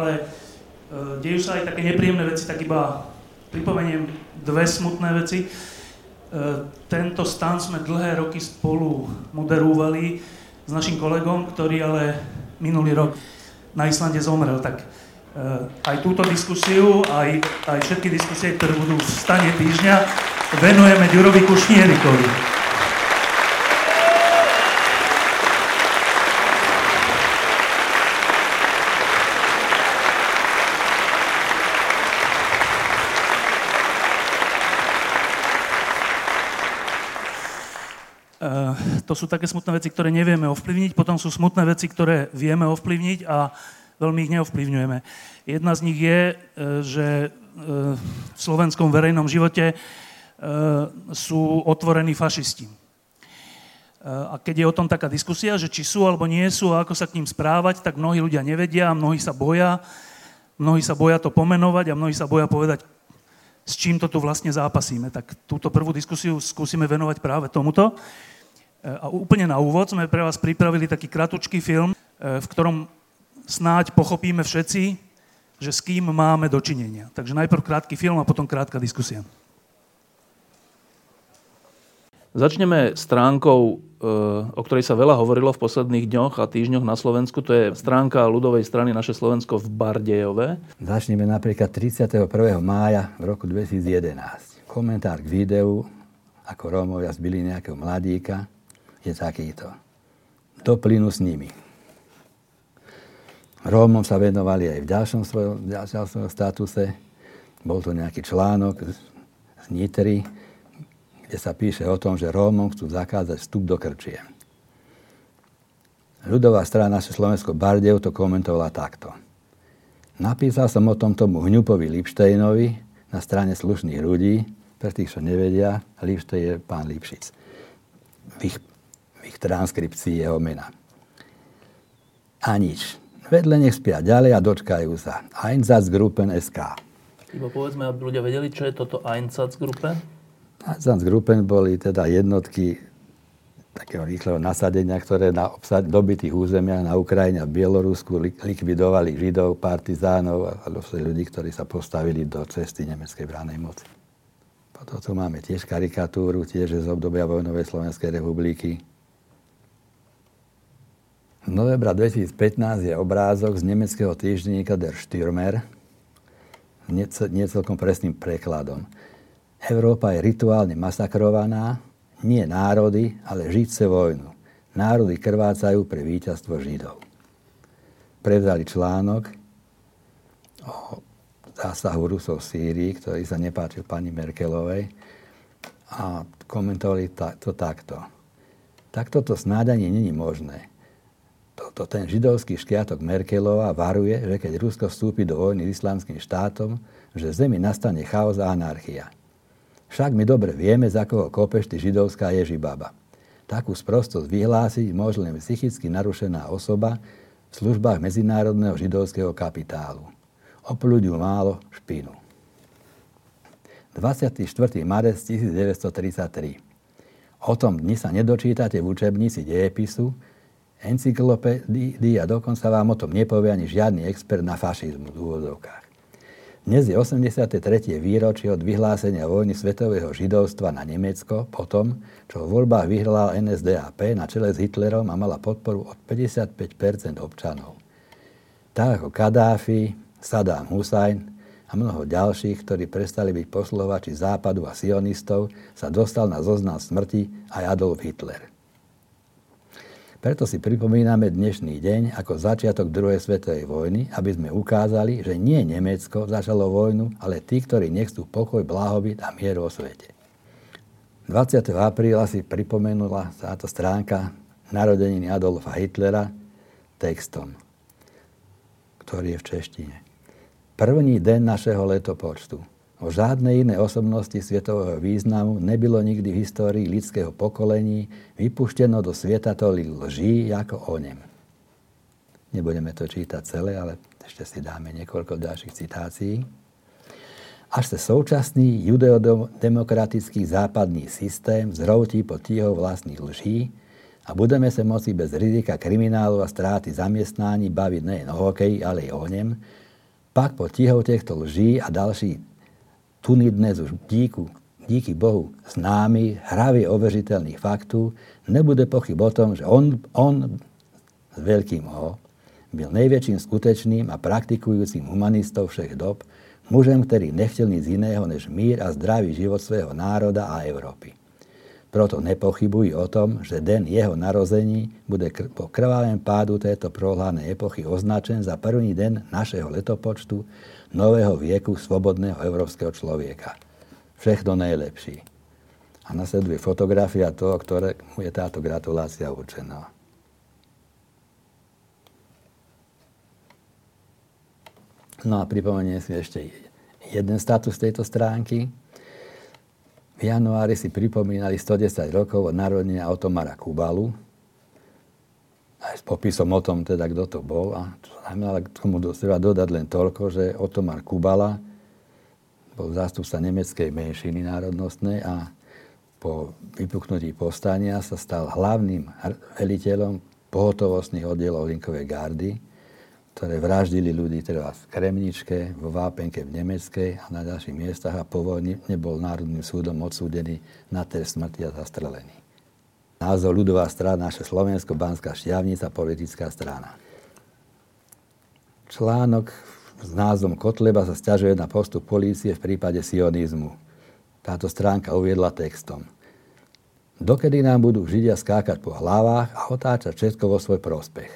Ale e, dejú sa aj také nepríjemné veci, tak iba pripomeniem dve smutné veci. E, tento stan sme dlhé roky spolu moderúvali s našim kolegom, ktorý ale minulý rok na Islande zomrel. Tak e, aj túto diskusiu, aj, aj všetky diskusie, ktoré budú v stane týždňa, venujeme Ďurovi Kušnierikovi. To sú také smutné veci, ktoré nevieme ovplyvniť, potom sú smutné veci, ktoré vieme ovplyvniť a veľmi ich neovplyvňujeme. Jedna z nich je, e, že e, v slovenskom verejnom živote e, sú otvorení fašisti. A keď je o tom taká diskusia, že či sú alebo nie sú a ako sa k ním správať, tak mnohí ľudia nevedia, mnohí sa boja, mnohí sa boja to pomenovať a mnohí sa boja povedať, s čím to tu vlastne zápasíme. Tak túto prvú diskusiu skúsime venovať práve tomuto. A úplne na úvod sme pre vás pripravili taký kratučký film, e, v ktorom snáď pochopíme všetci, že s kým máme dočinenia. Takže najprv krátky film a potom krátka diskusia. Začneme stránkou, e, o ktorej sa veľa hovorilo v posledných dňoch a týždňoch na Slovensku. To je stránka ľudovej strany Naše Slovensko v Bardejove. Začneme napríklad 31. mája v roku 2011. Komentár k videu, ako Rómovia zbili nejakého mladíka, je takýto. Do plynu s nimi. Rómom sa venovali aj v ďalšom svojom, ďalšom svojom statuse. Bol to nejaký článok z, Nitry, kde sa píše o tom, že Rómom chcú zakázať vstup do Krčie. Ľudová strana naše Slovensko Bardejov to komentovala takto. Napísal som o tom tomu Hňupovi Lipštejnovi na strane slušných ľudí, pre tých, čo nevedia, Lipštej je pán Lipšic. V ich ich transkripcii jeho mena. A nič. Vedle nech spia ďalej a dočkajú sa. Einsatzgruppen SK. Iba povedzme, aby ľudia vedeli, čo je toto Einsatzgruppe? Einsatzgruppen boli teda jednotky takého rýchleho nasadenia, ktoré na obsad- dobitých územiach na Ukrajine a Bielorusku likvidovali židov, partizánov a ľudí, ktorí sa postavili do cesty nemeckej bránej moci. Potom tu máme tiež karikatúru, tiež z obdobia vojnovej Slovenskej republiky. Novembra 2015 je obrázok z nemeckého týždenníka Der Stürmer, nie, celkom presným prekladom. Európa je rituálne masakrovaná, nie národy, ale židce vojnu. Národy krvácajú pre víťazstvo Židov. Prevzali článok o zásahu Rusov v Sýrii, ktorý sa nepáčil pani Merkelovej a komentovali to takto. Takto to snáď ani není možné to, ten židovský škiatok Merkelova varuje, že keď Rusko vstúpi do vojny s islamským štátom, že v zemi nastane chaos a anarchia. Však my dobre vieme, za koho kopešty židovská Ježibaba. Takú sprostosť vyhlásiť môže len psychicky narušená osoba v službách medzinárodného židovského kapitálu. Opľuďu málo špinu. 24. marec 1933. O tom dni sa nedočítate v učebnici dejepisu, encyklopédia, dokonca vám o tom nepovie ani žiadny expert na fašizmu v úvodzovkách. Dnes je 83. výročie od vyhlásenia vojny svetového židovstva na Nemecko po tom, čo v voľbách vyhrala NSDAP na čele s Hitlerom a mala podporu od 55% občanov. Tak ako Kadáfi, Saddam Hussein a mnoho ďalších, ktorí prestali byť poslovači západu a sionistov, sa dostal na zoznam smrti aj Adolf Hitler. Preto si pripomíname dnešný deň ako začiatok druhej svetovej vojny, aby sme ukázali, že nie Nemecko začalo vojnu, ale tí, ktorí nechcú pokoj, blahobyt a mier vo svete. 20. apríla si pripomenula táto stránka narodeniny Adolfa Hitlera, textom, ktorý je v češtine. První den našeho letopočtu. O žiadnej inej osobnosti svetového významu nebylo nikdy v histórii lidského pokolení vypušteno do sveta tolik lží, ako o ňom. Nebudeme to čítať celé, ale ešte si dáme niekoľko ďalších citácií. Až sa současný judeodemokratický západný systém zroutí pod tíhou vlastných lží a budeme sa moci bez rizika kriminálu a stráty zamestnání baviť nejen o hokeji, ale i o ňom, pak po tihou týchto lží a ďalší tuny dnes už díku, díky Bohu známy, hravie overiteľných faktů, nebude pochyb o tom, že on, on s veľkým O byl najväčším skutečným a praktikujúcim humanistom všech dob, mužem, ktorý nechtěl nic iného než mír a zdravý život svého národa a Európy. Proto nepochybuj o tom, že den jeho narození bude po krvavém pádu této prohlánej epochy označen za první den našeho letopočtu nového vieku svobodného európskeho človeka. Všechno najlepší. A nasleduje fotografia toho, ktoré mu je táto gratulácia určená. No a pripomeniem si ešte jeden status tejto stránky. V januári si pripomínali 110 rokov od narodenia Otomara Kubalu. Aj s popisom o tom, teda, kto to bol. A ale k tomu treba dodať len toľko, že Otomar Kubala bol zástupca nemeckej menšiny národnostnej a po vypuknutí povstania sa stal hlavným veliteľom pohotovostných oddielov Linkovej gardy, ktoré vraždili ľudí teda v Kremničke, vo Vápenke v Nemeckej a na ďalších miestach a po vojni nebol Národným súdom odsúdený na trest smrti a zastrelený. Názov ľudová strana, naše Slovensko-Banská šťavnica, politická strana. Článok s názvom Kotleba sa stiažuje na postup polície v prípade sionizmu. Táto stránka uviedla textom. Dokedy nám budú Židia skákať po hlavách a otáčať všetko vo svoj prospech.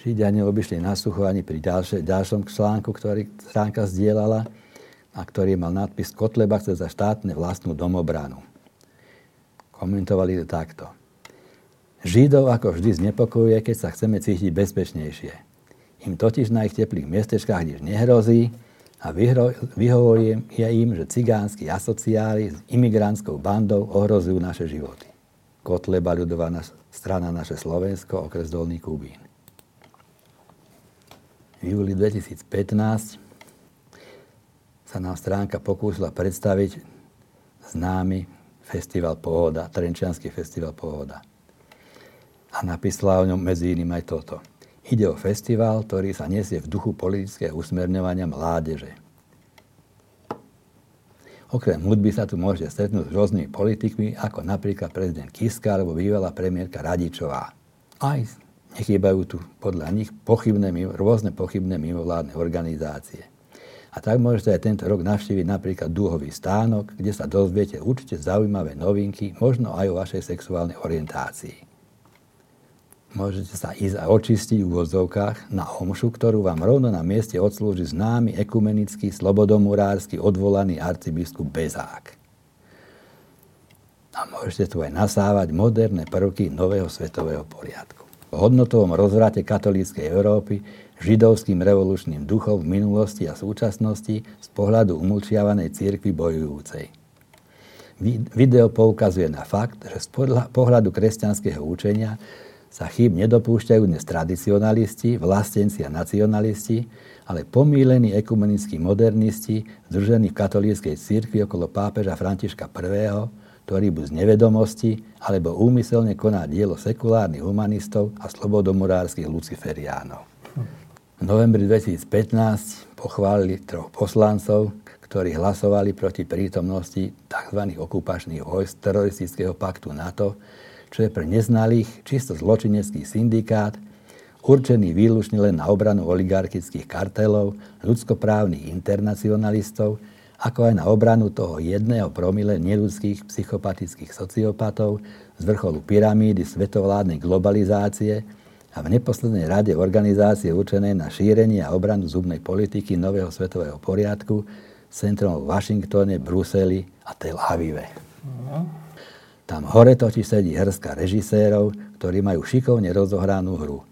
Židia neobyšli na sucho ani pri ďalšie, ďalšom článku, ktorý stránka zdieľala a ktorý mal nadpis Kotleba chce za štátne vlastnú domobranu. Komentovali to takto. Židov ako vždy znepokojuje, keď sa chceme cítiť bezpečnejšie. Im totiž na ich teplých miestečkách nič nehrozí a vyhovuje je im, že cigánsky asociáli s imigrantskou bandou ohrozujú naše životy. Kotleba, ľudová strana naše Slovensko, okres Dolný Kubín v júli 2015 sa nám stránka pokúsila predstaviť známy festival Pohoda, Trenčianský festival Pohoda. A napísala o ňom medzi iným aj toto. Ide o festival, ktorý sa nesie v duchu politického usmerňovania mládeže. Okrem hudby sa tu môžete stretnúť s rôznymi politikmi, ako napríklad prezident Kiska alebo bývalá premiérka Radičová. Aj Nechýbajú tu podľa nich pochybné, rôzne pochybné mimovládne organizácie. A tak môžete aj tento rok navštíviť napríklad dúhový stánok, kde sa dozviete určite zaujímavé novinky, možno aj o vašej sexuálnej orientácii. Môžete sa ísť a očistiť v úvodzovkách na omšu, ktorú vám rovno na mieste odslúži známy ekumenický, slobodomurársky, odvolaný arcibiskup Bezák. A môžete tu aj nasávať moderné prvky nového svetového poriadku hodnotovom rozvrate katolíckej Európy, židovským revolučným duchom v minulosti a súčasnosti z pohľadu umlčiavanej církvy bojujúcej. Video poukazuje na fakt, že z pohľadu kresťanského učenia sa chýb nedopúšťajú dnes tradicionalisti, vlastenci a nacionalisti, ale pomílení ekumenickí modernisti, združení v katolíckej církvi okolo pápeža Františka I., ktorý buď z nevedomosti alebo úmyselne koná dielo sekulárnych humanistov a slobodomurárskych luciferiánov. V novembri 2015 pochválili troch poslancov, ktorí hlasovali proti prítomnosti tzv. okupačných vojsk teroristického paktu NATO, čo je pre neznalých čisto zločinecký syndikát, určený výlučne len na obranu oligarchických kartelov, ľudskoprávnych internacionalistov ako aj na obranu toho jedného promile neludských psychopatických sociopatov z vrcholu pyramídy svetovládnej globalizácie a v neposlednej rade organizácie určenej na šírenie a obranu zubnej politiky nového svetového poriadku s centrom v Washingtone, Bruseli a Tel Avive. Tam hore totiž sedí hrska režisérov, ktorí majú šikovne rozohranú hru.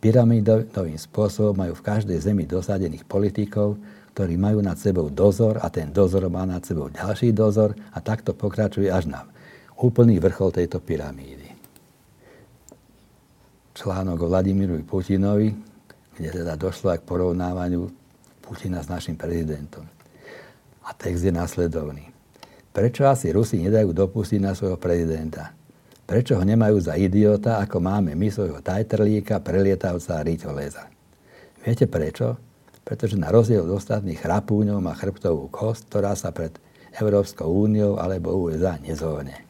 Pyramidovým spôsobom majú v každej zemi dosadených politikov, ktorí majú nad sebou dozor a ten dozor má nad sebou ďalší dozor a takto pokračuje až na úplný vrchol tejto pyramídy. Článok o Vladimirovi Putinovi, kde teda došlo aj k porovnávaniu Putina s našim prezidentom. A text je nasledovný. Prečo asi Rusi nedajú dopustiť na svojho prezidenta? Prečo ho nemajú za idiota, ako máme my svojho tajtrlíka, prelietavca a rýťoleza? Viete prečo? Pretože na rozdiel od ostatných chrapúňov má chrbtovú kost, ktorá sa pred Európskou úniou alebo USA nezohne.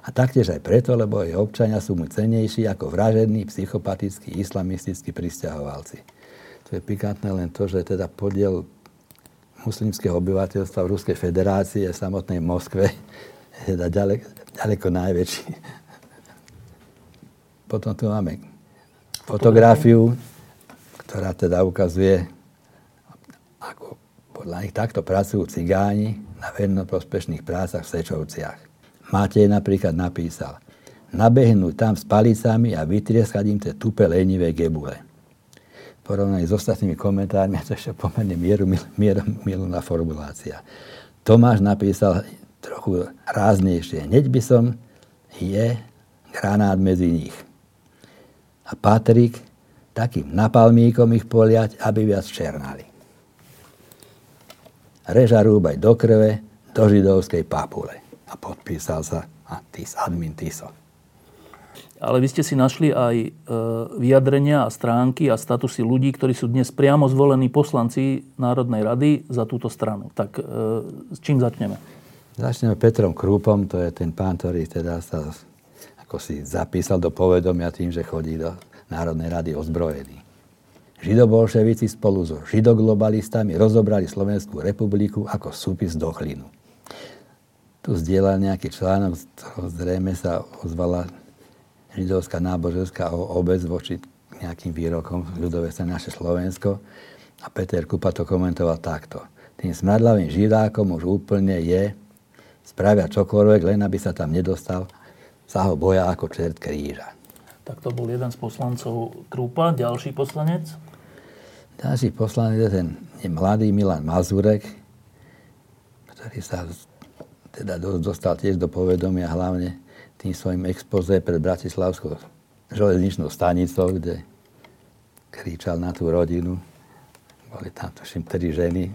A taktiež aj preto, lebo jej občania sú mu cenejší ako vražední, psychopatickí, islamistickí pristahovalci. To je pikantné len to, že teda podiel muslimského obyvateľstva v Ruskej federácii a samotnej Moskve je teda ďaleko, ďaleko najväčší. Potom tu máme fotografiu, ktorá teda ukazuje, ako podľa nich takto pracujú cigáni na vernoprospešných prácach v Sečovciach. Matej napríklad napísal, nabehnúť tam s palicami a vytrieskať im tie tupe lenivé gebule porovnaní s ostatnými komentármi, to ešte pomerne mieru, mieru, milná formulácia. Tomáš napísal trochu ráznejšie. Hneď by som je granát medzi nich. A Patrik takým napalmíkom ich poliať, aby viac černali. Reža rúbaj do krve, do židovskej papule. A podpísal sa a tis, admin Tiso ale vy ste si našli aj e, vyjadrenia a stránky a statusy ľudí, ktorí sú dnes priamo zvolení poslanci Národnej rady za túto stranu. Tak e, s čím začneme? Začneme Petrom Krúpom, to je ten pán, ktorý teda sa ako si zapísal do povedomia tým, že chodí do Národnej rady ozbrojený. Židobolševici spolu so židoglobalistami rozobrali Slovenskú republiku ako súpis do chlinu. Tu zdieľal nejaký článok, zrejme sa ozvala židovská náboženská obec voči nejakým výrokom ľudové sa naše Slovensko. A Peter Kupa to komentoval takto. Tým smradlavým židákom už úplne je spravia čokoľvek, len aby sa tam nedostal, sa ho boja ako čert kríža. Tak to bol jeden z poslancov Krupa, ďalší poslanec? Ďalší poslanec je ten je mladý Milan Mazurek, ktorý sa teda dostal tiež do povedomia hlavne tým svojim expoze pred Bratislavskou železničnou stanicou, kde kričal na tú rodinu. Boli tam, tuším, tri ženy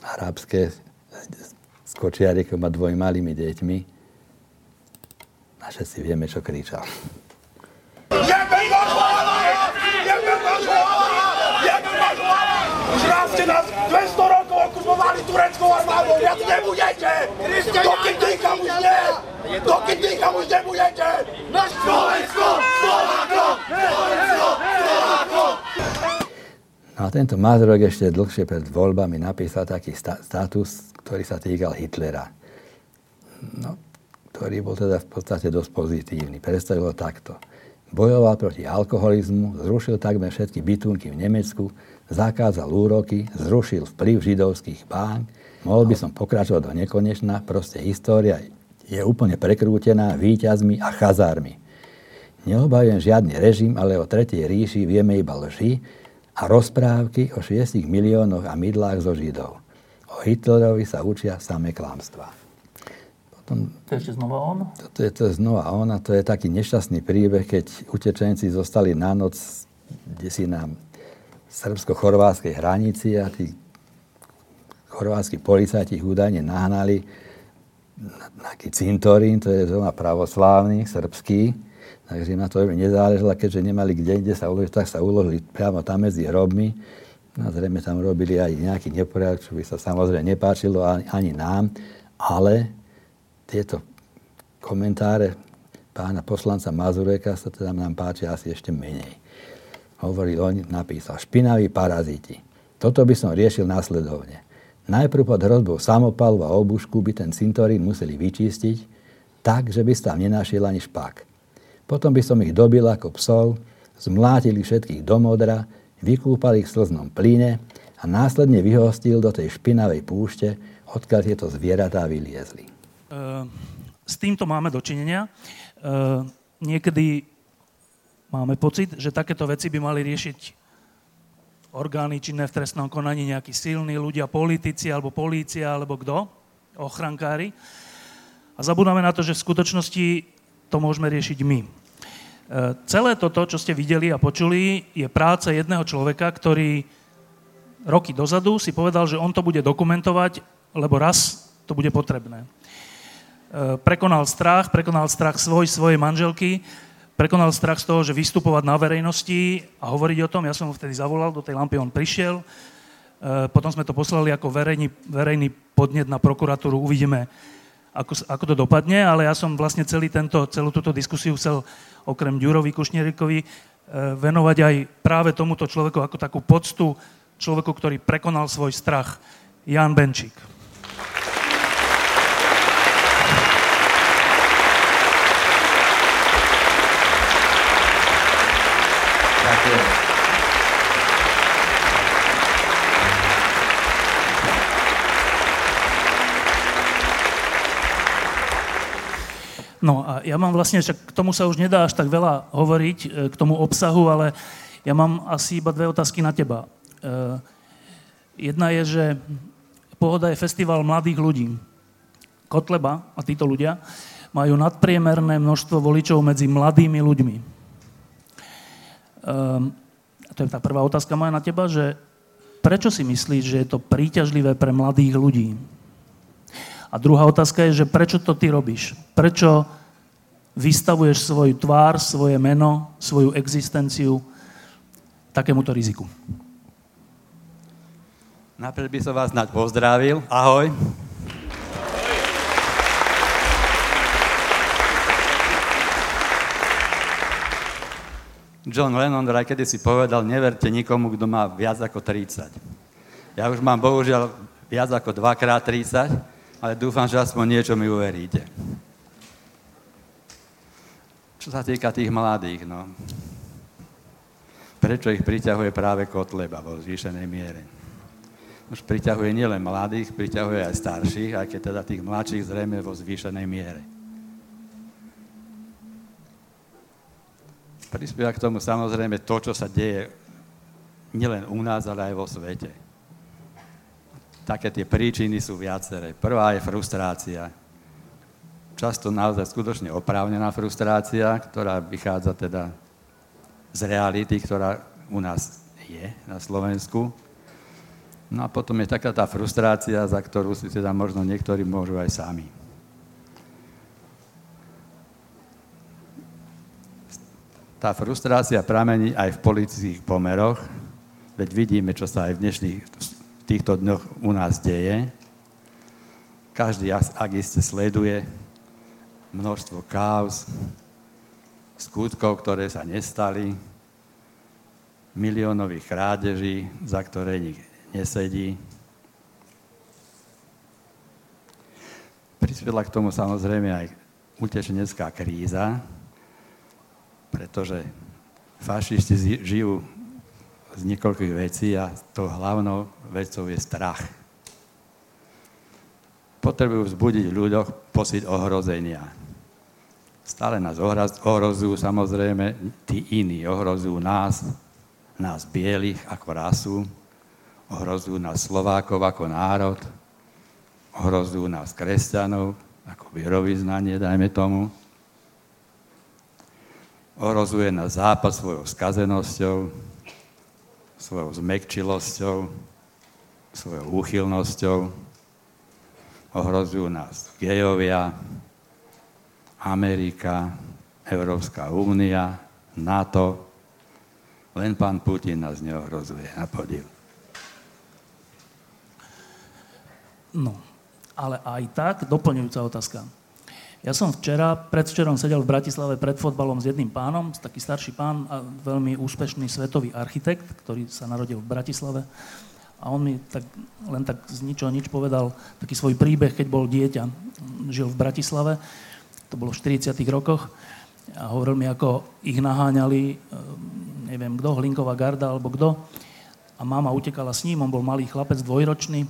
arabské s kočiarikom a dvoj malými deťmi. A všetci vieme, čo kričal. Jebem vás hlava! Jebem vás hlava! Jebem vás hlava! Už raz ste nás 200 rokov okupovali tureckou armádou, viac nebudete! Dokým dýcham už nie! Dokým dýcham už nebudete! Na Slovensko! Slováko! Slovensko! Slováko! No a tento Mazurek ešte dlhšie pred voľbami napísal taký status, ktorý sa týkal Hitlera. No, ktorý bol teda v podstate dosť pozitívny. Predstavilo takto. Bojoval proti alkoholizmu, zrušil takmer všetky bytunky v Nemecku, zakázal úroky, zrušil vplyv židovských bank. Mohol by som pokračovať do nekonečna, proste história je úplne prekrútená výťazmi a chazármi. Neobhajujem žiadny režim, ale o Tretej ríši vieme iba lži a rozprávky o 6 miliónoch a mydlách zo Židov. O Hitlerovi sa učia samé klamstvá. Potom, to je ešte znova on? To je, to je znova on a to je taký nešťastný príbeh, keď utečenci zostali na noc kde si na srbsko-chorvátskej hranici a tí chorvátsky policajti ich údajne nahnali nejaký cintorín, to je zrovna pravoslávny, srbský, takže im na to nezáležalo, keďže nemali kde inde sa uložiť, tak sa uložili priamo tam medzi hrobmi. No, zrejme tam robili aj nejaký neporiadok, čo by sa samozrejme nepáčilo ani nám, ale tieto komentáre pána poslanca Mazureka sa teda nám páči asi ešte menej. Hovoril on, napísal, špinaví paraziti. Toto by som riešil následovne. Najprv pod hrozbou samopalu a obušku by ten cintorín museli vyčistiť, tak, že by sa tam nenašiel ani špak. Potom by som ich dobil ako psov, zmlátili všetkých do modra, vykúpali ich v slznom plyne a následne vyhostil do tej špinavej púšte, odkiaľ tieto zvieratá vyliezli. Uh, s týmto máme dočinenia. Uh, niekedy máme pocit, že takéto veci by mali riešiť orgány činné v trestnom konaní, nejakí silní ľudia, politici alebo polícia alebo kto, ochrankári. A zabudáme na to, že v skutočnosti to môžeme riešiť my. E, celé toto, čo ste videli a počuli, je práca jedného človeka, ktorý roky dozadu si povedal, že on to bude dokumentovať, lebo raz to bude potrebné. E, prekonal strach, prekonal strach svoj, svojej manželky, prekonal strach z toho, že vystupovať na verejnosti a hovoriť o tom. Ja som ho vtedy zavolal do tej lampy, on prišiel. E, potom sme to poslali ako verejný, verejný podnet na prokuratúru. Uvidíme, ako, ako to dopadne, ale ja som vlastne celý tento, celú túto diskusiu chcel okrem Ďurovi Kušnierikovi e, venovať aj práve tomuto človeku ako takú poctu človeku, ktorý prekonal svoj strach. Jan Benčík. No a ja mám vlastne, však k tomu sa už nedá až tak veľa hovoriť, e, k tomu obsahu, ale ja mám asi iba dve otázky na teba. E, jedna je, že Pohoda je festival mladých ľudí. Kotleba a títo ľudia majú nadpriemerné množstvo voličov medzi mladými ľuďmi. Um, to je tá prvá otázka moja na teba, že prečo si myslíš, že je to príťažlivé pre mladých ľudí? A druhá otázka je, že prečo to ty robíš? Prečo vystavuješ svoju tvár, svoje meno, svoju existenciu takémuto riziku? Najprv by som vás snad pozdravil. Ahoj. John Lennon aj kedy si povedal, neverte nikomu, kto má viac ako 30. Ja už mám bohužiaľ viac ako 2x30, ale dúfam, že aspoň niečo mi uveríte. Čo sa týka tých mladých, no. Prečo ich priťahuje práve Kotleba vo zvýšenej miere? Už priťahuje nielen mladých, priťahuje aj starších, aj keď teda tých mladších zrejme vo zvýšenej miere. Prispieva k tomu samozrejme to, čo sa deje nielen u nás, ale aj vo svete také tie príčiny sú viaceré. Prvá je frustrácia. Často naozaj skutočne oprávnená frustrácia, ktorá vychádza teda z reality, ktorá u nás je na Slovensku. No a potom je taká tá frustrácia, za ktorú si teda možno niektorí môžu aj sami. Tá frustrácia pramení aj v politických pomeroch, veď vidíme, čo sa aj v dnešných týchto dňoch u nás deje. Každý, ak iste sleduje množstvo káuz, skutkov, ktoré sa nestali, miliónových krádeží, za ktoré nik nesedí. Prispela k tomu samozrejme aj utečenecká kríza, pretože fašisti žijú z niekoľkých vecí a to hlavnou vecou je strach. Potrebujú vzbudiť v ľuďoch pocit ohrozenia. Stále nás ohrozujú samozrejme tí iní, ohrozujú nás, nás bielých ako rasu, ohrozujú nás Slovákov ako národ, ohrozujú nás kresťanov ako vierovýznanie, dajme tomu. Ohrozuje nás západ svojou skazenosťou, svojou zmekčilosťou, svojou úchylnosťou. Ohrozujú nás gejovia, Amerika, Európska únia, NATO. Len pán Putin nás neohrozuje, na podiv. No, ale aj tak, doplňujúca otázka. Ja som včera, predvčerom sedel v Bratislave pred fotbalom s jedným pánom, taký starší pán veľmi úspešný svetový architekt, ktorý sa narodil v Bratislave. A on mi tak, len tak z ničoho nič povedal taký svoj príbeh, keď bol dieťa. Žil v Bratislave, to bolo v 40 rokoch. A hovoril mi, ako ich naháňali, e, neviem kto, Hlinková garda alebo kto. A mama utekala s ním, on bol malý chlapec, dvojročný.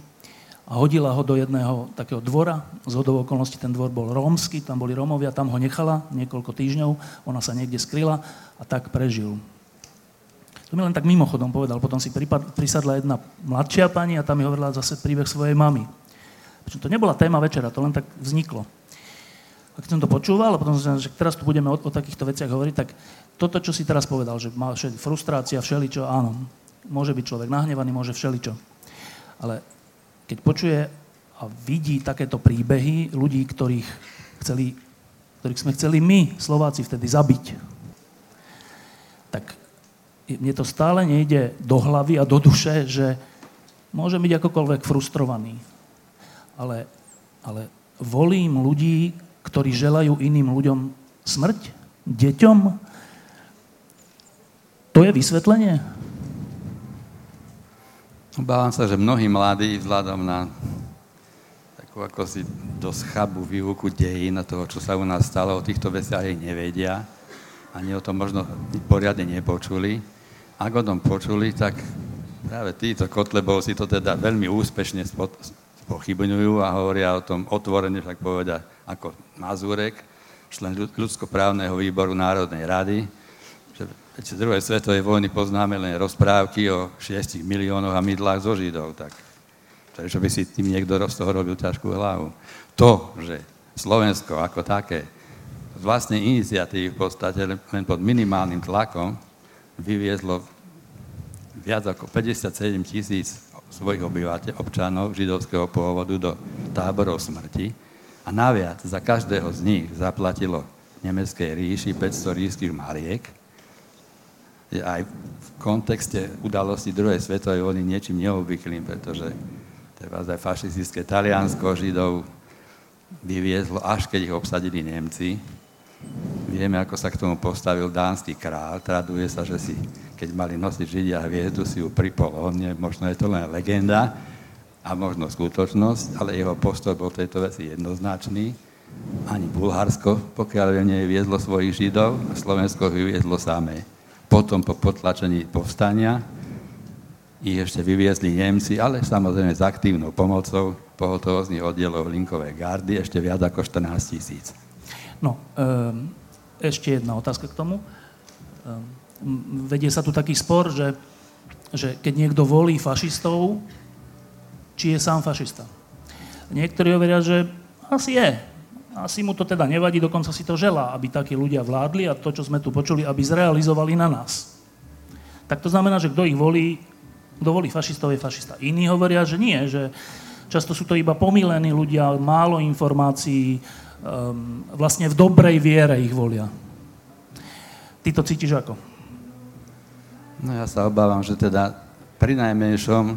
a hodila ho do jedného takého dvora. Z hodov okolností ten dvor bol rómsky, tam boli Rómovia, tam ho nechala niekoľko týždňov, ona sa niekde skryla a tak prežil. To mi len tak mimochodom povedal. Potom si prisadla jedna mladšia pani a tam mi hovorila zase príbeh svojej mamy. Prečo to nebola téma večera, to len tak vzniklo. A keď som to počúval a potom som že teraz tu budeme o, o takýchto veciach hovoriť, tak toto, čo si teraz povedal, že má frustrácia, všeličo, áno, môže byť človek nahnevaný, môže všeličo. Ale keď počuje a vidí takéto príbehy ľudí, ktorých, chceli, ktorých sme chceli my, Slováci, vtedy zabiť, tak mne to stále nejde do hlavy a do duše, že môže byť akokoľvek frustrovaný. Ale, ale volím ľudí, ktorí želajú iným ľuďom smrť, deťom. To je vysvetlenie? Obávam sa, že mnohí mladí vzhľadom na takú ako si dosť chabú výuku dejín a toho, čo sa u nás stalo, o týchto veciach nevedia. Ani o tom možno poriadne nepočuli. Ak o tom počuli, tak práve títo kotlebovci to teda veľmi úspešne pochybňujú a hovoria o tom otvorene, však povedať, ako Mazurek, člen ľudskoprávneho výboru Národnej rady, že z druhej svetovej vojny poznáme len rozprávky o 6 miliónoch a mydlách zo Židov, tak prečo by si tým niekto z toho robil ťažkú hlavu. To, že Slovensko ako také z vlastnej iniciatívy v podstate len pod minimálnym tlakom vyviezlo viac ako 57 tisíc svojich obyvateľov, občanov židovského pôvodu do táborov smrti a naviac za každého z nich zaplatilo nemeckej ríši 500 ríšskych mariek, je aj v kontexte udalosti druhej svetovej vojny niečím neobvyklým, pretože treba aj fašistické Taliansko Židov vyviezlo, až keď ich obsadili Nemci. Vieme, ako sa k tomu postavil dánsky král. Traduje sa, že si, keď mali nosiť Židia hviezdu, si ju pripol on. Možno je to len legenda a možno skutočnosť, ale jeho postoj bol tejto veci jednoznačný. Ani Bulharsko, pokiaľ viem, neviezlo svojich Židov, a Slovensko vyviezlo samé potom po potlačení povstania ich ešte vyviezli Nemci, ale samozrejme s aktívnou pomocou pohotovostných oddielov linkovej gardy ešte viac ako 14 tisíc. No, um, ešte jedna otázka k tomu. Um, vedie sa tu taký spor, že, že keď niekto volí fašistov, či je sám fašista. Niektorí hovoria, že asi je, asi mu to teda nevadí, dokonca si to želá, aby takí ľudia vládli a to, čo sme tu počuli, aby zrealizovali na nás. Tak to znamená, že kto ich volí, kto volí fašistov, je fašista. Iní hovoria, že nie, že často sú to iba pomilení ľudia, málo informácií, um, vlastne v dobrej viere ich volia. Ty to cítiš ako? No ja sa obávam, že teda pri najmenšom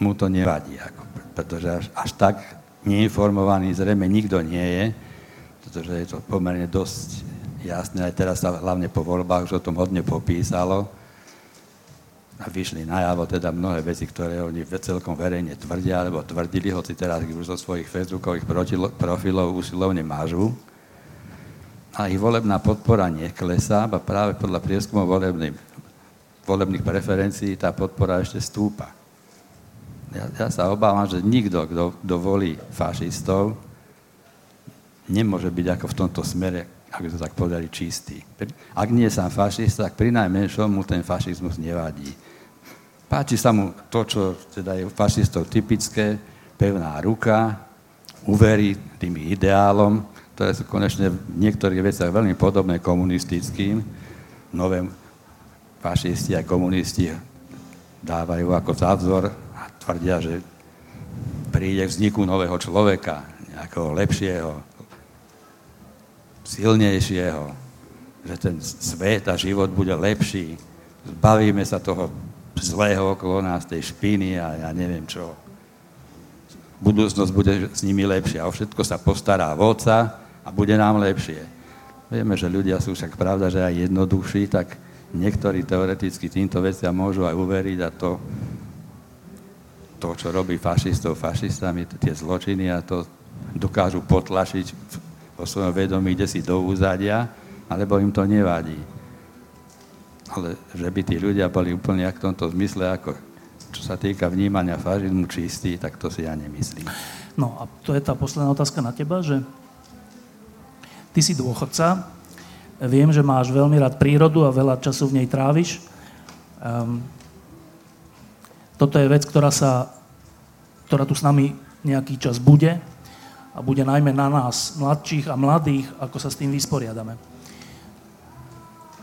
mu to nevadí, ako, pretože až, až tak neinformovaný zrejme nikto nie je, pretože je to pomerne dosť jasné, aj teraz sa hlavne po voľbách už o tom hodne popísalo a vyšli najavo teda mnohé veci, ktoré oni celkom verejne tvrdia, alebo tvrdili, hoci teraz už zo svojich facebookových profilov usilovne mažu. A ich volebná podpora neklesá, a práve podľa prieskumov volebných preferencií tá podpora ešte stúpa ja, ja sa obávam, že nikto, kto, kto fašistov, nemôže byť ako v tomto smere, ako to tak povedali, čistý. Ak nie je sám fašista, tak pri najmenšom mu ten fašizmus nevadí. Páči sa mu to, čo teda je fašistov typické, pevná ruka, uverí tým ideálom, ktoré sú konečne v niektorých veciach veľmi podobné komunistickým. Nové fašisti a komunisti dávajú ako zázor tvrdia, že príde vzniku nového človeka, nejakého lepšieho, silnejšieho, že ten svet a život bude lepší. Zbavíme sa toho zlého okolo nás, tej špiny a ja neviem čo. Budúcnosť bude s nimi lepšia. O všetko sa postará vodca a bude nám lepšie. Vieme, že ľudia sú však pravda, že aj jednoduchší, tak niektorí teoreticky týmto veciam môžu aj uveriť a to to, čo robí fašistov fašistami, tie zločiny a to dokážu potlačiť vo svojom vedomí, kde si do úzadia, alebo im to nevadí. Ale že by tí ľudia boli úplne v tomto zmysle, ako čo sa týka vnímania fašizmu čistý, tak to si ja nemyslím. No a to je tá posledná otázka na teba, že ty si dôchodca, viem, že máš veľmi rád prírodu a veľa času v nej tráviš. Um, toto je vec, ktorá, sa, ktorá tu s nami nejaký čas bude a bude najmä na nás, mladších a mladých, ako sa s tým vysporiadame.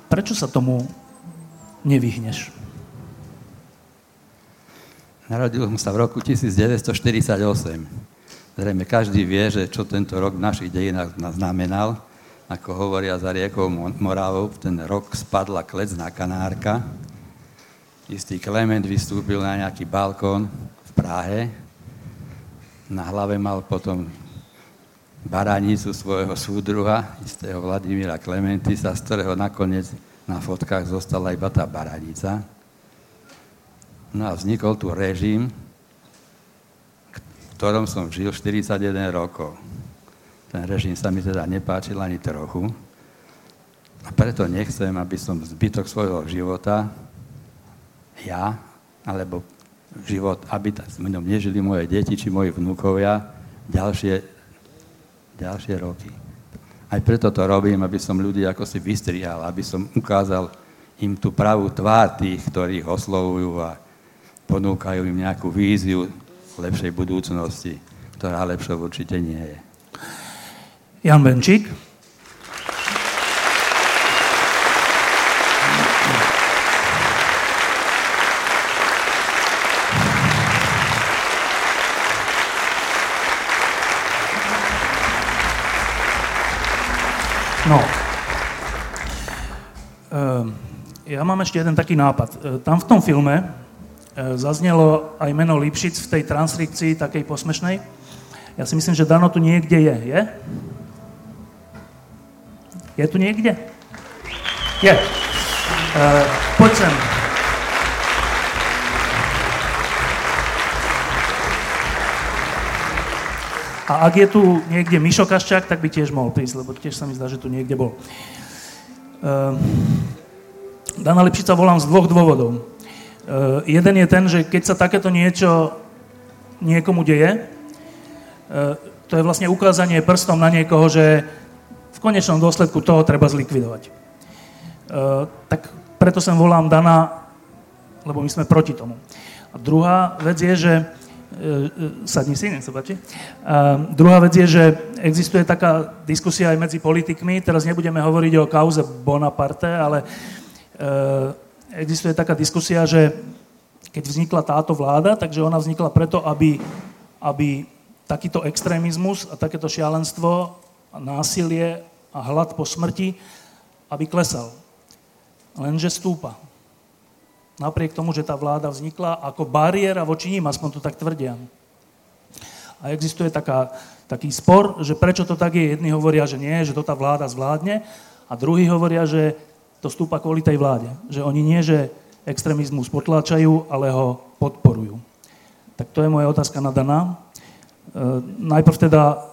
Prečo sa tomu nevyhneš? Narodil som sa v roku 1948. Zrejme každý vie, že čo tento rok v našich dejinách znamenal. Ako hovoria za riekou Moravou, ten rok spadla klecná kanárka. Istý Klement vystúpil na nejaký balkón v Prahe. Na hlave mal potom baranicu svojho súdruha, istého Vladimíra Klementisa, z ktorého nakoniec na fotkách zostala iba tá baranica. No a vznikol tu režim, ktorom som žil 41 rokov. Ten režim sa mi teda nepáčil ani trochu. A preto nechcem, aby som zbytok svojho života, ja, alebo život, aby s mnou nežili moje deti či moji vnúkovia ďalšie, ďalšie roky. Aj preto to robím, aby som ľudí ako si vystrihal, aby som ukázal im tú pravú tvár tých, ktorých oslovujú a ponúkajú im nejakú víziu lepšej budúcnosti, ktorá lepšou určite nie je. Jan Benčík. No. Ehm, ja mám ešte jeden taký nápad. Ehm, tam v tom filme E, zaznelo aj meno Lipšic v tej transkripcii takej posmešnej. Ja si myslím, že Dano tu niekde je. Je? Je tu niekde? Je. Poď sem. A ak je tu niekde Mišo Kaščák, tak by tiež mohol prísť, lebo tiež sa mi zdá, že tu niekde bol. Uh, Dana Lipšica volám z dvoch dôvodov. Uh, jeden je ten, že keď sa takéto niečo niekomu deje, uh, to je vlastne ukázanie prstom na niekoho, že v konečnom dôsledku toho treba zlikvidovať. Uh, tak preto sem volám Dana, lebo my sme proti tomu. A druhá vec je, že sadni si, nech sa páči. A druhá vec je, že existuje taká diskusia aj medzi politikmi, teraz nebudeme hovoriť o kauze Bonaparte, ale existuje taká diskusia, že keď vznikla táto vláda, takže ona vznikla preto, aby, aby takýto extrémizmus a takéto šialenstvo a násilie a hlad po smrti, aby klesal. Lenže stúpa. Napriek tomu, že tá vláda vznikla ako bariéra voči ním, aspoň to tak tvrdia. A existuje taká, taký spor, že prečo to tak je. Jedni hovoria, že nie, že to tá vláda zvládne a druhí hovoria, že to stúpa kvôli tej vláde. Že oni nie, že extrémizmus potláčajú, ale ho podporujú. Tak to je moja otázka na Dana. E, najprv teda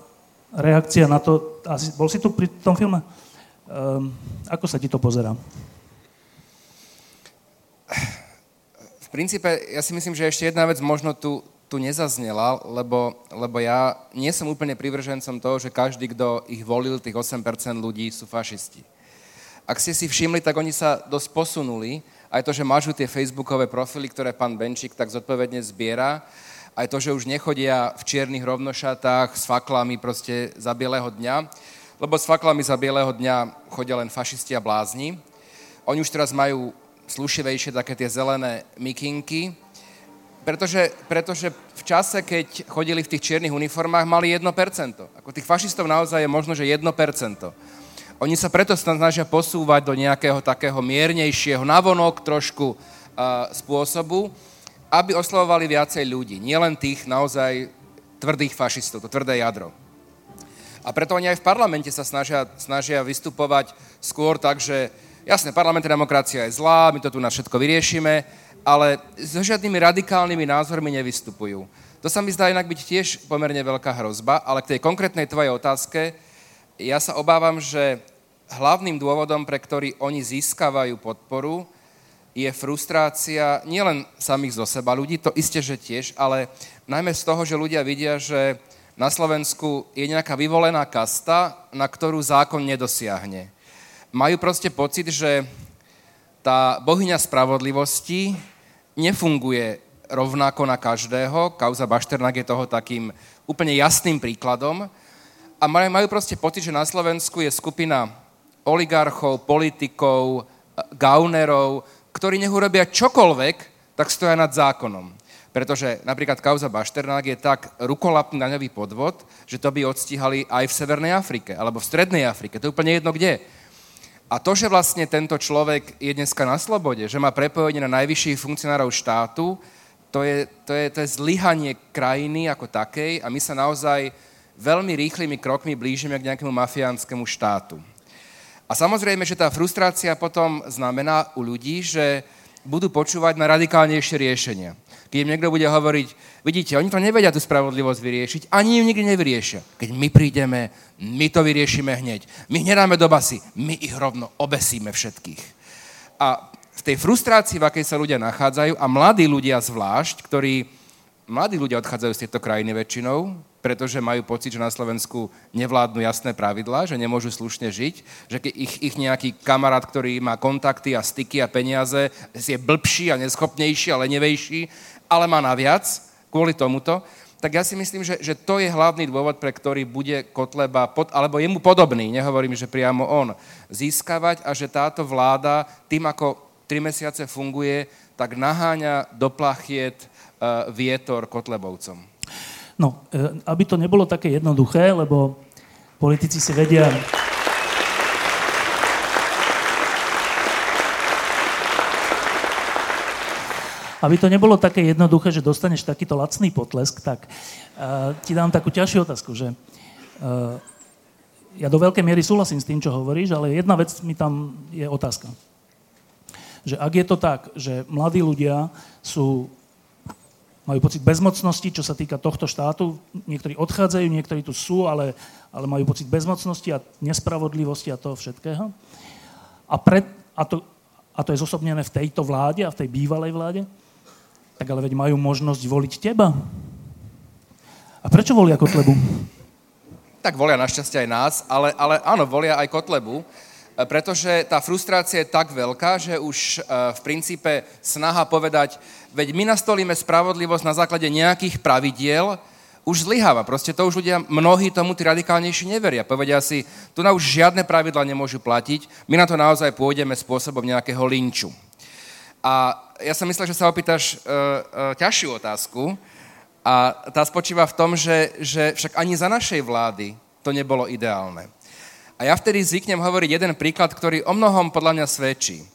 reakcia na to, asi, bol si tu pri tom filme? E, ako sa ti to pozerá? V princípe, ja si myslím, že ešte jedna vec možno tu, tu nezaznela, lebo, lebo ja nie som úplne privržencom toho, že každý, kto ich volil, tých 8% ľudí, sú fašisti. Ak ste si všimli, tak oni sa dosť posunuli. Aj to, že mažu tie facebookové profily, ktoré pán Benčík tak zodpovedne zbiera, aj to, že už nechodia v čiernych rovnošatách s faklami proste za bieleho dňa, lebo s faklami za bieleho dňa chodia len fašisti a blázni. Oni už teraz majú slušivejšie také tie zelené mikinky, pretože, pretože v čase, keď chodili v tých čiernych uniformách, mali 1%. Ako tých fašistov naozaj je možno, že 1%. Oni sa preto snažia posúvať do nejakého takého miernejšieho, navonok trošku uh, spôsobu, aby oslovovali viacej ľudí. Nielen tých naozaj tvrdých fašistov, to tvrdé jadro. A preto oni aj v parlamente sa snažia, snažia vystupovať skôr tak, že jasné, parlamentná demokracia je zlá, my to tu na všetko vyriešime, ale so žiadnymi radikálnymi názormi nevystupujú. To sa mi zdá inak byť tiež pomerne veľká hrozba, ale k tej konkrétnej tvojej otázke, ja sa obávam, že hlavným dôvodom, pre ktorý oni získavajú podporu, je frustrácia nielen samých zo seba ľudí, to isté, že tiež, ale najmä z toho, že ľudia vidia, že na Slovensku je nejaká vyvolená kasta, na ktorú zákon nedosiahne. Majú proste pocit, že tá bohyňa spravodlivosti nefunguje rovnako na každého. Kauza Bašternák je toho takým úplne jasným príkladom. A majú proste pocit, že na Slovensku je skupina oligarchov, politikov, gaunerov, ktorí nech urobia čokoľvek, tak stoja nad zákonom. Pretože napríklad kauza Bašternák je tak rukolapný daňový podvod, že to by odstíhali aj v Severnej Afrike, alebo v Strednej Afrike. To je úplne jedno kde. A to, že vlastne tento človek je dneska na slobode, že má prepojenie na najvyšších funkcionárov štátu, to je, to je, to je zlyhanie krajiny ako takej a my sa naozaj veľmi rýchlymi krokmi blížime k nejakému mafiánskému štátu. A samozrejme, že tá frustrácia potom znamená u ľudí, že budú počúvať na radikálnejšie riešenia. Keď im niekto bude hovoriť, vidíte, oni to nevedia tú spravodlivosť vyriešiť, ani ju nikdy nevyriešia. Keď my prídeme, my to vyriešime hneď. My ich nedáme do basy, my ich rovno obesíme všetkých. A v tej frustrácii, v akej sa ľudia nachádzajú, a mladí ľudia zvlášť, ktorí, mladí ľudia odchádzajú z tejto krajiny väčšinou, pretože majú pocit, že na Slovensku nevládnu jasné pravidlá, že nemôžu slušne žiť, že ich, ich nejaký kamarát, ktorý má kontakty a styky a peniaze, je blbší a neschopnejší a lenevejší, ale má naviac kvôli tomuto, tak ja si myslím, že, že to je hlavný dôvod, pre ktorý bude Kotleba, pod, alebo jemu podobný, nehovorím, že priamo on, získavať a že táto vláda tým, ako tri mesiace funguje, tak naháňa do plachiet uh, vietor Kotlebovcom. No, e, aby to nebolo také jednoduché, lebo politici si vedia... Aby to nebolo také jednoduché, že dostaneš takýto lacný potlesk, tak uh, ti dám takú ťažšiu otázku, že uh, ja do veľkej miery súhlasím s tým, čo hovoríš, ale jedna vec mi tam je otázka. Že ak je to tak, že mladí ľudia sú majú pocit bezmocnosti, čo sa týka tohto štátu. Niektorí odchádzajú, niektorí tu sú, ale, ale majú pocit bezmocnosti a nespravodlivosti a toho všetkého. A, pre, a, to, a to je zosobnené v tejto vláde a v tej bývalej vláde. Tak ale veď majú možnosť voliť teba. A prečo volia Kotlebu? Tak volia našťastie aj nás, ale, ale áno, volia aj Kotlebu pretože tá frustrácia je tak veľká, že už e, v princípe snaha povedať, veď my nastolíme spravodlivosť na základe nejakých pravidiel, už zlyháva. Proste to už ľudia, mnohí tomu tí radikálnejší neveria. Povedia si, tu na už žiadne pravidla nemôžu platiť, my na to naozaj pôjdeme spôsobom nejakého linču. A ja som myslel, že sa opýtaš uh, uh, ťažšiu otázku a tá spočíva v tom, že, že však ani za našej vlády to nebolo ideálne. A ja vtedy zvyknem hovoriť jeden príklad, ktorý o mnohom podľa mňa svedčí.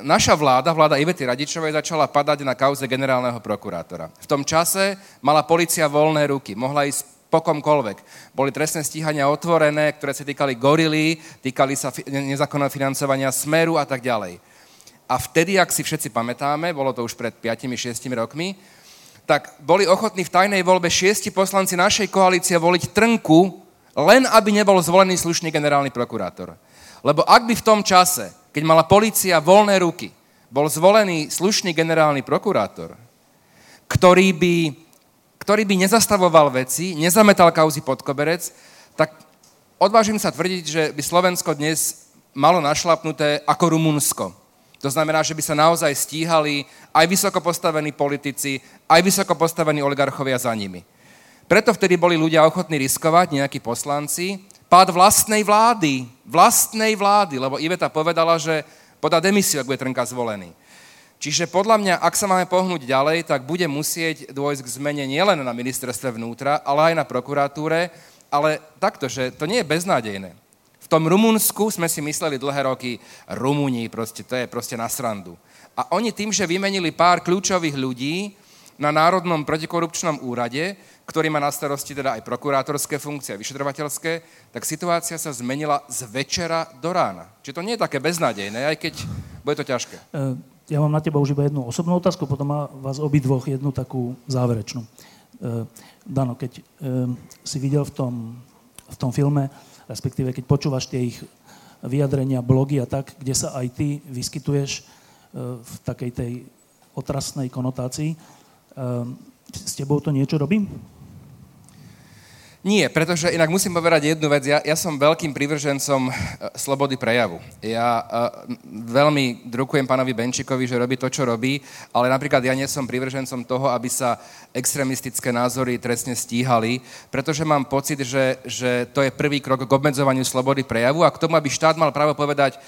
Naša vláda, vláda Ivety Radičovej, začala padať na kauze generálneho prokurátora. V tom čase mala policia voľné ruky, mohla ísť pokomkoľvek. Boli trestné stíhania otvorené, ktoré sa týkali gorily, týkali sa nezákonného financovania smeru a tak ďalej. A vtedy, ak si všetci pamätáme, bolo to už pred 5-6 rokmi, tak boli ochotní v tajnej voľbe šiesti poslanci našej koalície voliť trnku len aby nebol zvolený slušný generálny prokurátor. Lebo ak by v tom čase, keď mala policia voľné ruky, bol zvolený slušný generálny prokurátor, ktorý by, ktorý by nezastavoval veci, nezametal kauzy pod koberec, tak odvážim sa tvrdiť, že by Slovensko dnes malo našlapnuté ako Rumunsko. To znamená, že by sa naozaj stíhali aj vysoko postavení politici, aj vysoko postavení oligarchovia za nimi. Preto vtedy boli ľudia ochotní riskovať, nejakí poslanci, pád vlastnej vlády. Vlastnej vlády, lebo Iveta povedala, že podá demisiu, ak bude Trnka zvolený. Čiže podľa mňa, ak sa máme pohnúť ďalej, tak bude musieť dôjsť k zmene nielen na ministerstve vnútra, ale aj na prokuratúre, ale takto, že to nie je beznádejné. Tom Rumunsku sme si mysleli dlhé roky, Rumúni, proste, to je proste na srandu. A oni tým, že vymenili pár kľúčových ľudí na Národnom protikorupčnom úrade, ktorý má na starosti teda aj prokurátorské funkcie, vyšetrovateľské, tak situácia sa zmenila z večera do rána. Čiže to nie je také beznádejné, aj keď bude to ťažké. E, ja mám na teba už iba jednu osobnú otázku, potom má vás obidvoch jednu takú záverečnú. E, Dano, keď e, si videl v tom, v tom filme, respektíve keď počúvaš tie ich vyjadrenia, blogy a tak, kde sa aj ty vyskytuješ, v takej tej otrasnej konotácii. S tebou to niečo robí? Nie, pretože inak musím povedať jednu vec. Ja, ja som veľkým privržencom uh, slobody prejavu. Ja uh, veľmi drukujem pánovi Benčikovi, že robí to, čo robí, ale napríklad ja nie som privržencom toho, aby sa extremistické názory trestne stíhali, pretože mám pocit, že, že to je prvý krok k obmedzovaniu slobody prejavu a k tomu, aby štát mal právo povedať,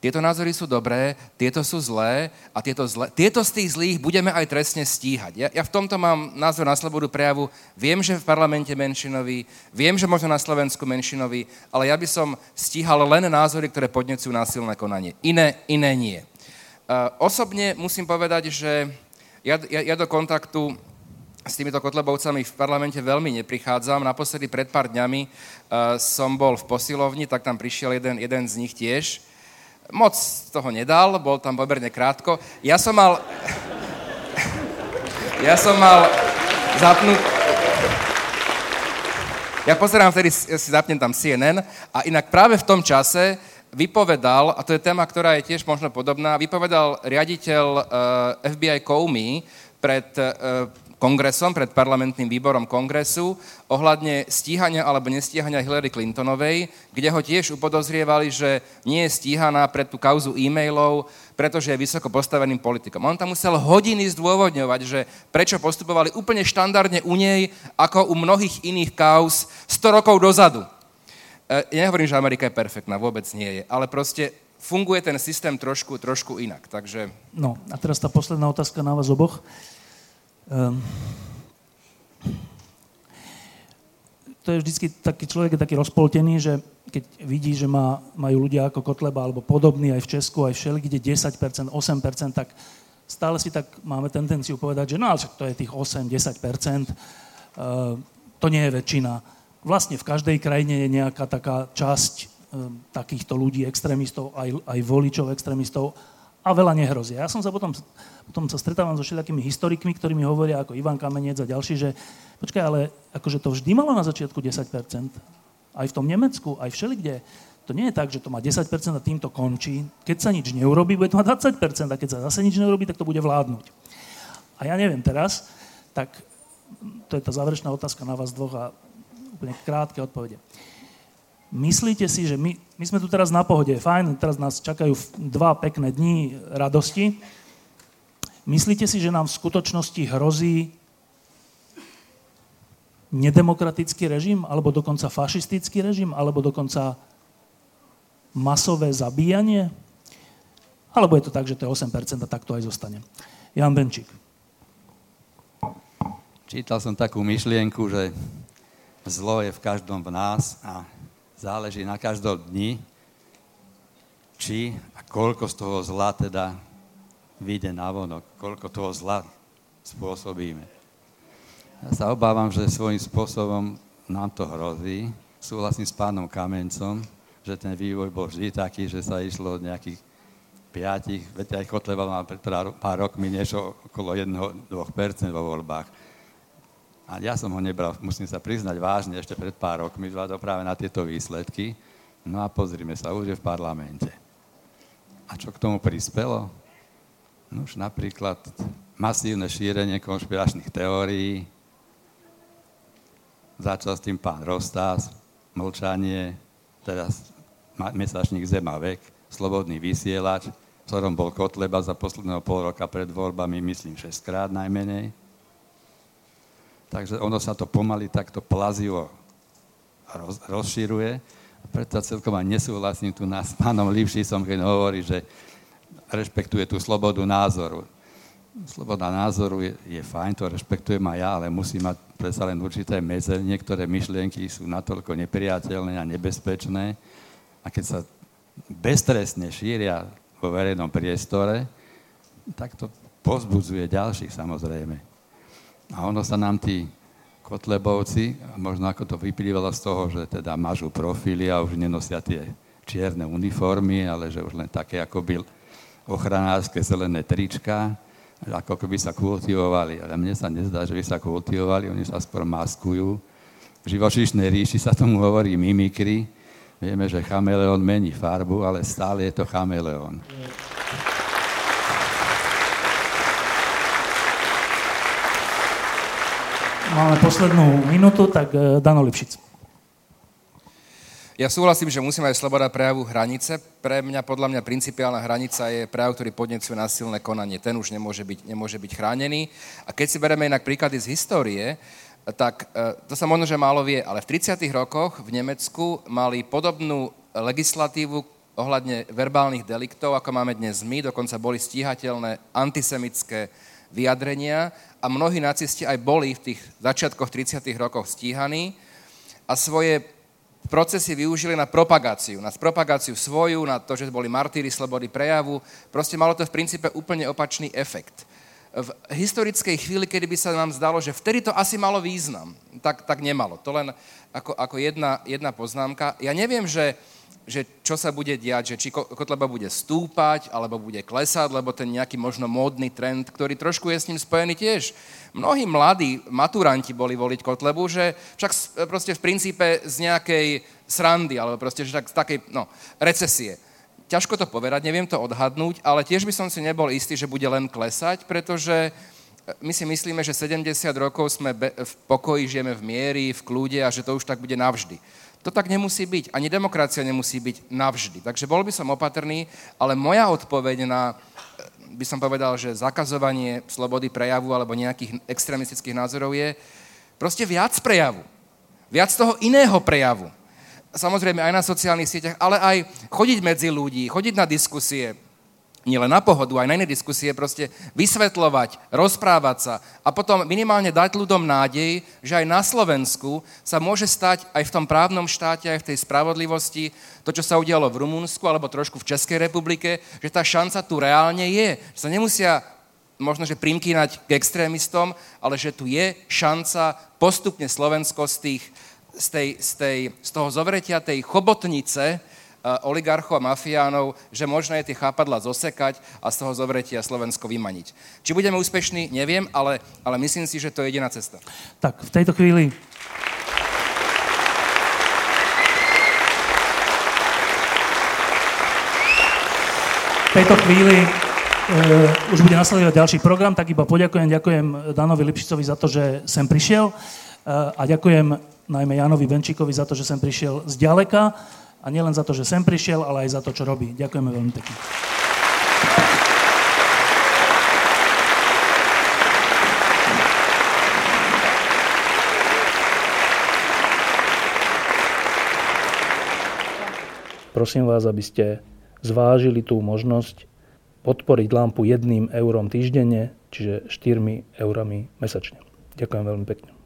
tieto názory sú dobré, tieto sú zlé a tieto, zlé, tieto z tých zlých budeme aj trestne stíhať. Ja, ja v tomto mám názor na slobodu prejavu. Viem, že v parlamente menšinový, viem, že možno na Slovensku menšinový, ale ja by som stíhal len názory, ktoré podnecujú násilné konanie. Iné, iné nie. Uh, osobne musím povedať, že ja, ja, ja do kontaktu s týmito kotlebovcami v parlamente veľmi neprichádzam. Naposledy pred pár dňami uh, som bol v posilovni, tak tam prišiel jeden, jeden z nich tiež Moc toho nedal, bol tam pomerne krátko. Ja som mal... Ja som mal zapnúť... Ja pozerám vtedy, ja si zapnem tam CNN a inak práve v tom čase vypovedal, a to je téma, ktorá je tiež možno podobná, vypovedal riaditeľ uh, eh, FBI Comey pred uh, kongresom, pred parlamentným výborom kongresu ohľadne stíhania alebo nestíhania Hillary Clintonovej, kde ho tiež upodozrievali, že nie je stíhaná pred tú kauzu e-mailov, pretože je vysoko postaveným politikom. On tam musel hodiny zdôvodňovať, že prečo postupovali úplne štandardne u nej, ako u mnohých iných kauz 100 rokov dozadu. E, ja nehovorím, že Amerika je perfektná, vôbec nie je, ale proste funguje ten systém trošku, trošku inak. Takže... No a teraz tá posledná otázka na vás oboch. Um, to je vždycky taký človek je taký rozpoltený, že keď vidí, že má, majú ľudia ako Kotleba alebo podobný aj v Česku, aj všeli, kde 10%, 8%, tak stále si tak máme tendenciu povedať, že no ale to je tých 8-10%, uh, to nie je väčšina. Vlastne v každej krajine je nejaká taká časť uh, takýchto ľudí, extrémistov, aj, aj voličov extrémistov a veľa nehrozí. Ja som sa potom potom sa stretávam so všetkými historikmi, ktorí mi hovoria, ako Ivan Kamenec a ďalší, že počkaj, ale akože to vždy malo na začiatku 10%. Aj v tom Nemecku, aj všelikde. To nie je tak, že to má 10% a týmto končí. Keď sa nič neurobi, bude to mať 20% a keď sa zase nič neurobi, tak to bude vládnuť. A ja neviem teraz, tak to je tá záverečná otázka na vás dvoch a úplne krátke odpovede. Myslíte si, že my, my sme tu teraz na pohode, fajn, teraz nás čakajú dva pekné dni radosti, Myslíte si, že nám v skutočnosti hrozí nedemokratický režim, alebo dokonca fašistický režim, alebo dokonca masové zabíjanie? Alebo je to tak, že to je 8% a tak to aj zostane? Jan Benčík. Čítal som takú myšlienku, že zlo je v každom v nás a záleží na každom dni, či a koľko z toho zla teda vyjde na vonok, koľko toho zla spôsobíme. Ja sa obávam, že svojím spôsobom nám to hrozí. Súhlasím s pánom Kamencom, že ten vývoj bol vždy taký, že sa išlo od nejakých piatich, viete, aj Kotleba mal pred pár rokmi niečo okolo 1-2% vo voľbách. A ja som ho nebral, musím sa priznať vážne, ešte pred pár rokmi, vzhľadom práve na tieto výsledky. No a pozrime sa, už je v parlamente. A čo k tomu prispelo? No už napríklad masívne šírenie konšpiračných teórií, začal s tým pán Rostás, mlčanie, teraz mesačník Zema vek, slobodný vysielač, v ktorom bol Kotleba za posledného pol roka pred voľbami, myslím, 6 krát najmenej. Takže ono sa to pomaly takto plazivo roz, rozširuje. Preto celkom aj nesúhlasím tu s pánom Lipšisom, keď hovorí, že rešpektuje tú slobodu názoru. Sloboda názoru je, je fajn, to rešpektujem aj ja, ale musí mať predsa len určité medze. Niektoré myšlienky sú natoľko nepriateľné a nebezpečné. A keď sa beztrestne šíria vo verejnom priestore, tak to pozbudzuje ďalších samozrejme. A ono sa nám tí kotlebovci, možno ako to vyplývalo z toho, že teda mažú profily a už nenosia tie čierne uniformy, ale že už len také ako byl ochranárske zelené trička, ako keby sa kultivovali, ale mne sa nezdá, že by sa kultivovali, oni sa skôr maskujú. V živočíšnej ríši sa tomu hovorí mimikry. Vieme, že chameleon mení farbu, ale stále je to chameleon. Máme poslednú minútu, tak eh, Dano Lipšic. Ja súhlasím, že musíme aj sloboda prejavu hranice. Pre mňa, podľa mňa, principiálna hranica je prejav, ktorý podnecuje násilné konanie. Ten už nemôže byť, nemôže byť chránený. A keď si bereme inak príklady z histórie, tak e, to sa možno, že málo vie, ale v 30. rokoch v Nemecku mali podobnú legislatívu ohľadne verbálnych deliktov, ako máme dnes my, dokonca boli stíhateľné antisemické vyjadrenia a mnohí nacisti aj boli v tých začiatkoch 30. rokoch stíhaní a svoje procesy využili na propagáciu, na propagáciu svoju, na to, že boli martíry slobody prejavu. Proste malo to v princípe úplne opačný efekt. V historickej chvíli, kedy by sa nám zdalo, že vtedy to asi malo význam, tak, tak nemalo. To len ako, ako jedna, jedna poznámka. Ja neviem, že že čo sa bude diať, že či Kotleba bude stúpať, alebo bude klesať, lebo ten nejaký možno módny trend, ktorý trošku je s ním spojený tiež. Mnohí mladí maturanti boli voliť Kotlebu, že však proste v princípe z nejakej srandy, alebo proste že tak z takej no, recesie. Ťažko to povedať, neviem to odhadnúť, ale tiež by som si nebol istý, že bude len klesať, pretože my si myslíme, že 70 rokov sme v pokoji, žijeme v miery, v kľude a že to už tak bude navždy. To tak nemusí byť. Ani demokracia nemusí byť navždy. Takže bol by som opatrný, ale moja odpoveď na, eh, by som povedal, že zakazovanie slobody prejavu alebo nejakých extremistických názorov je proste viac prejavu. Viac toho iného prejavu. Samozrejme aj na sociálnych sieťach, ale aj chodiť medzi ľudí, chodiť na diskusie, nielen na pohodu, aj na iné diskusie, proste vysvetľovať, rozprávať sa a potom minimálne dať ľuďom nádej, že aj na Slovensku sa môže stať aj v tom právnom štáte, aj v tej spravodlivosti, to, čo sa udialo v Rumunsku alebo trošku v Českej republike, že tá šanca tu reálne je. Že sa nemusia možno, že primkínať k extrémistom, ale že tu je šanca postupne Slovensko z, tých, z, tej, z, tej, z toho zovretia tej chobotnice, oligarchov a mafiánov, že možno je tie chápadla zosekať a z toho zovretia Slovensko vymaniť. Či budeme úspešní, neviem, ale, ale myslím si, že to je jediná cesta. Tak, v tejto chvíli V tejto chvíli uh, už bude nasledovať ďalší program, tak iba poďakujem, ďakujem Danovi Lipšicovi za to, že sem prišiel uh, a ďakujem najmä Janovi Benčíkovi za to, že sem prišiel z ďaleka. A nielen za to, že sem prišiel, ale aj za to, čo robí. Ďakujeme veľmi pekne. Prosím vás, aby ste zvážili tú možnosť podporiť lampu jedným eurom týždenne, čiže 4 eurami mesačne. Ďakujem veľmi pekne.